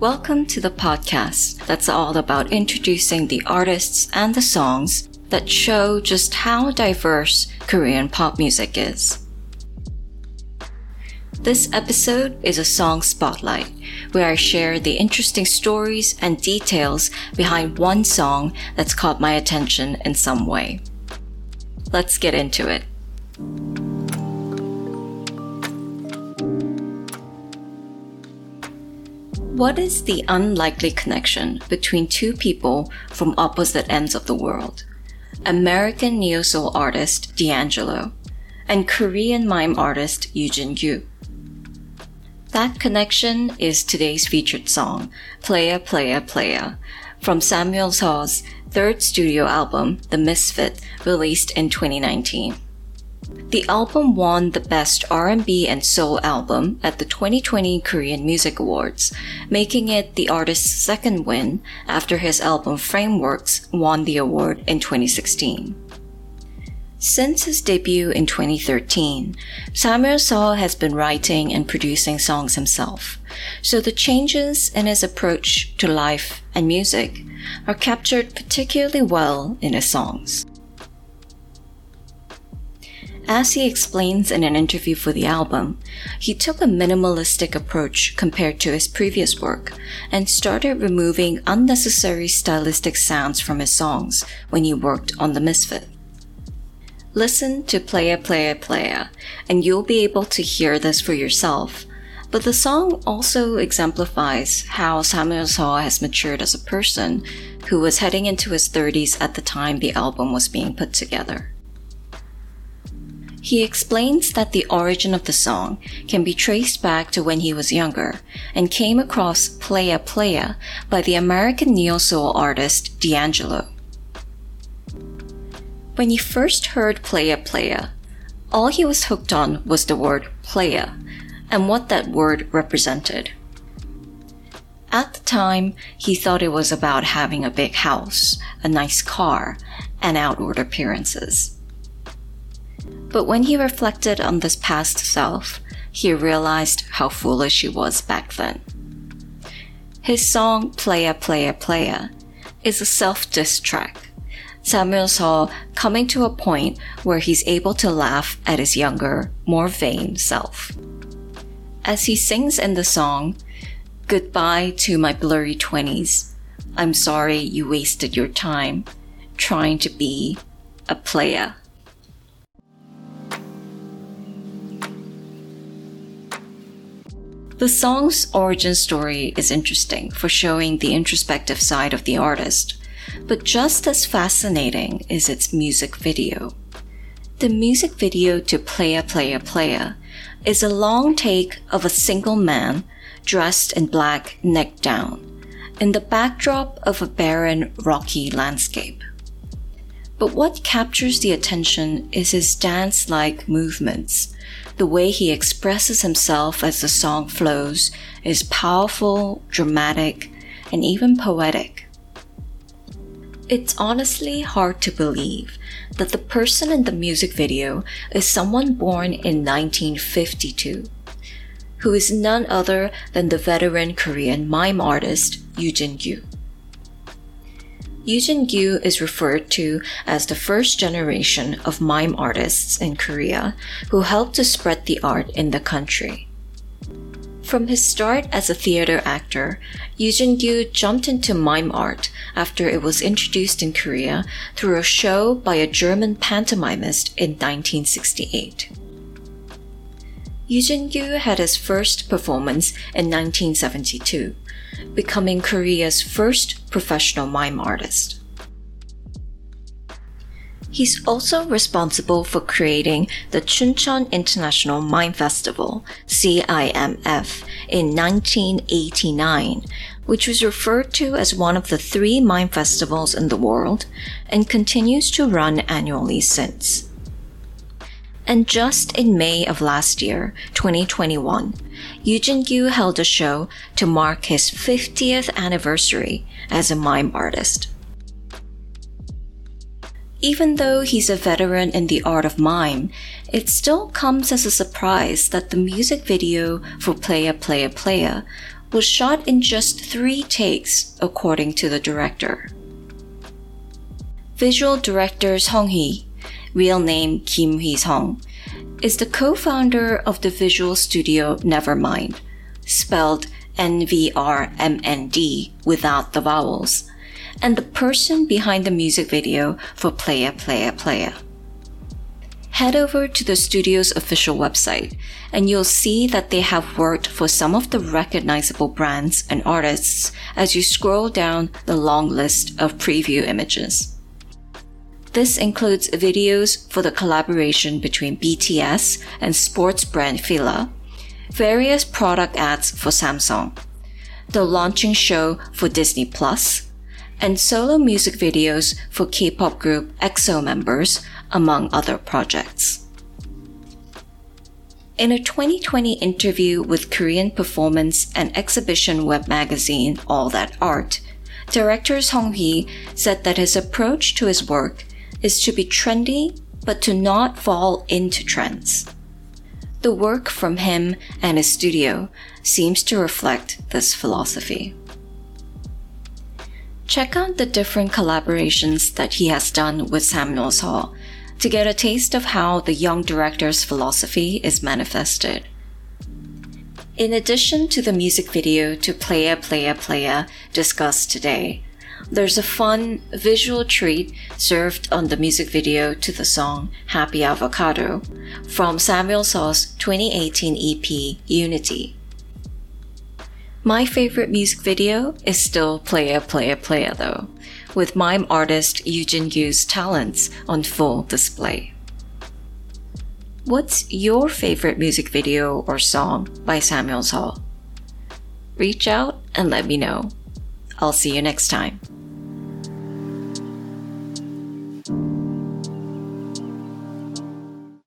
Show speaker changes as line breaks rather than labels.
Welcome to the podcast that's all about introducing the artists and the songs that show just how diverse Korean pop music is. This episode is a song spotlight where I share the interesting stories and details behind one song that's caught my attention in some way. Let's get into it. What is the unlikely connection between two people from opposite ends of the world? American neo soul artist D'Angelo and Korean mime artist Yujin Gyu. That connection is today's featured song, Playa Playa Playa, from Samuel Seo's third studio album, The Misfit, released in 2019. The album won the Best R&B and Soul Album at the 2020 Korean Music Awards, making it the artist's second win after his album Frameworks won the award in 2016. Since his debut in 2013, Samuel Seo has been writing and producing songs himself, so the changes in his approach to life and music are captured particularly well in his songs. As he explains in an interview for the album, he took a minimalistic approach compared to his previous work and started removing unnecessary stylistic sounds from his songs when he worked on The Misfit. Listen to Playa Playa Playa, and you'll be able to hear this for yourself. But the song also exemplifies how Samuel Seo has matured as a person who was heading into his 30s at the time the album was being put together. He explains that the origin of the song can be traced back to when he was younger and came across Playa Playa by the American neo soul artist D'Angelo. When he first heard Playa Playa, all he was hooked on was the word playa and what that word represented. At the time, he thought it was about having a big house, a nice car, and outward appearances. But when he reflected on this past self, he realized how foolish he was back then. His song Playa, Playa, Playa is a self-diss track. Samuel Seo coming to a point where he's able to laugh at his younger, more vain self. As he sings in the song, Goodbye to my blurry twenties. I'm sorry you wasted your time trying to be a player. The song's origin story is interesting for showing the introspective side of the artist, but just as fascinating is its music video. The music video to Playa Playa Playa is a long take of a single man dressed in black neck down in the backdrop of a barren, rocky landscape. But what captures the attention is his dance-like movements, the way he expresses himself as the song flows is powerful, dramatic, and even poetic. It's honestly hard to believe that the person in the music video is someone born in 1952, who is none other than the veteran Korean mime artist Yujin Gyu. Yujin Gyu is referred to as the first generation of mime artists in Korea who helped to spread the art in the country. From his start as a theater actor, Yujin Gyu jumped into mime art after it was introduced in Korea through a show by a German pantomimist in 1968. Yujin Gyu had his first performance in 1972 becoming Korea's first professional mime artist. He's also responsible for creating the Chuncheon International Mime Festival, CIMF, in 1989, which was referred to as one of the three mime festivals in the world and continues to run annually since. And just in May of last year, 2021, Yujin Gyu held a show to mark his 50th anniversary as a mime artist. Even though he's a veteran in the art of mime, it still comes as a surprise that the music video for Playa Playa Playa was shot in just three takes, according to the director. Visual director Song Hee, real name Kim Hee Song, is the co-founder of the visual studio Nevermind, spelled N-V-R-M-N-D without the vowels, and the person behind the music video for Playa Playa Playa. Head over to the studio's official website and you'll see that they have worked for some of the recognizable brands and artists as you scroll down the long list of preview images. This includes videos for the collaboration between BTS and sports brand Fila, various product ads for Samsung, the launching show for Disney Plus, and solo music videos for K-pop group EXO members, among other projects. In a 2020 interview with Korean performance and exhibition web magazine All That Art, director Song Hee said that his approach to his work is to be trendy but to not fall into trends. The work from him and his studio seems to reflect this philosophy. Check out the different collaborations that he has done with Samuel Seo to get a taste of how the young director's philosophy is manifested. In addition to the music video to Playa Playa Playa discussed today, there's a fun visual treat served on the music video to the song Happy Avocado from Samuel Seo's 2018 EP Unity. My favorite music video is still Playa Playa Playa though, with mime artist Eugene Yu's talents on full display. What's your favorite music video or song by Samuel Seo? Reach out and let me know. I'll see you next time.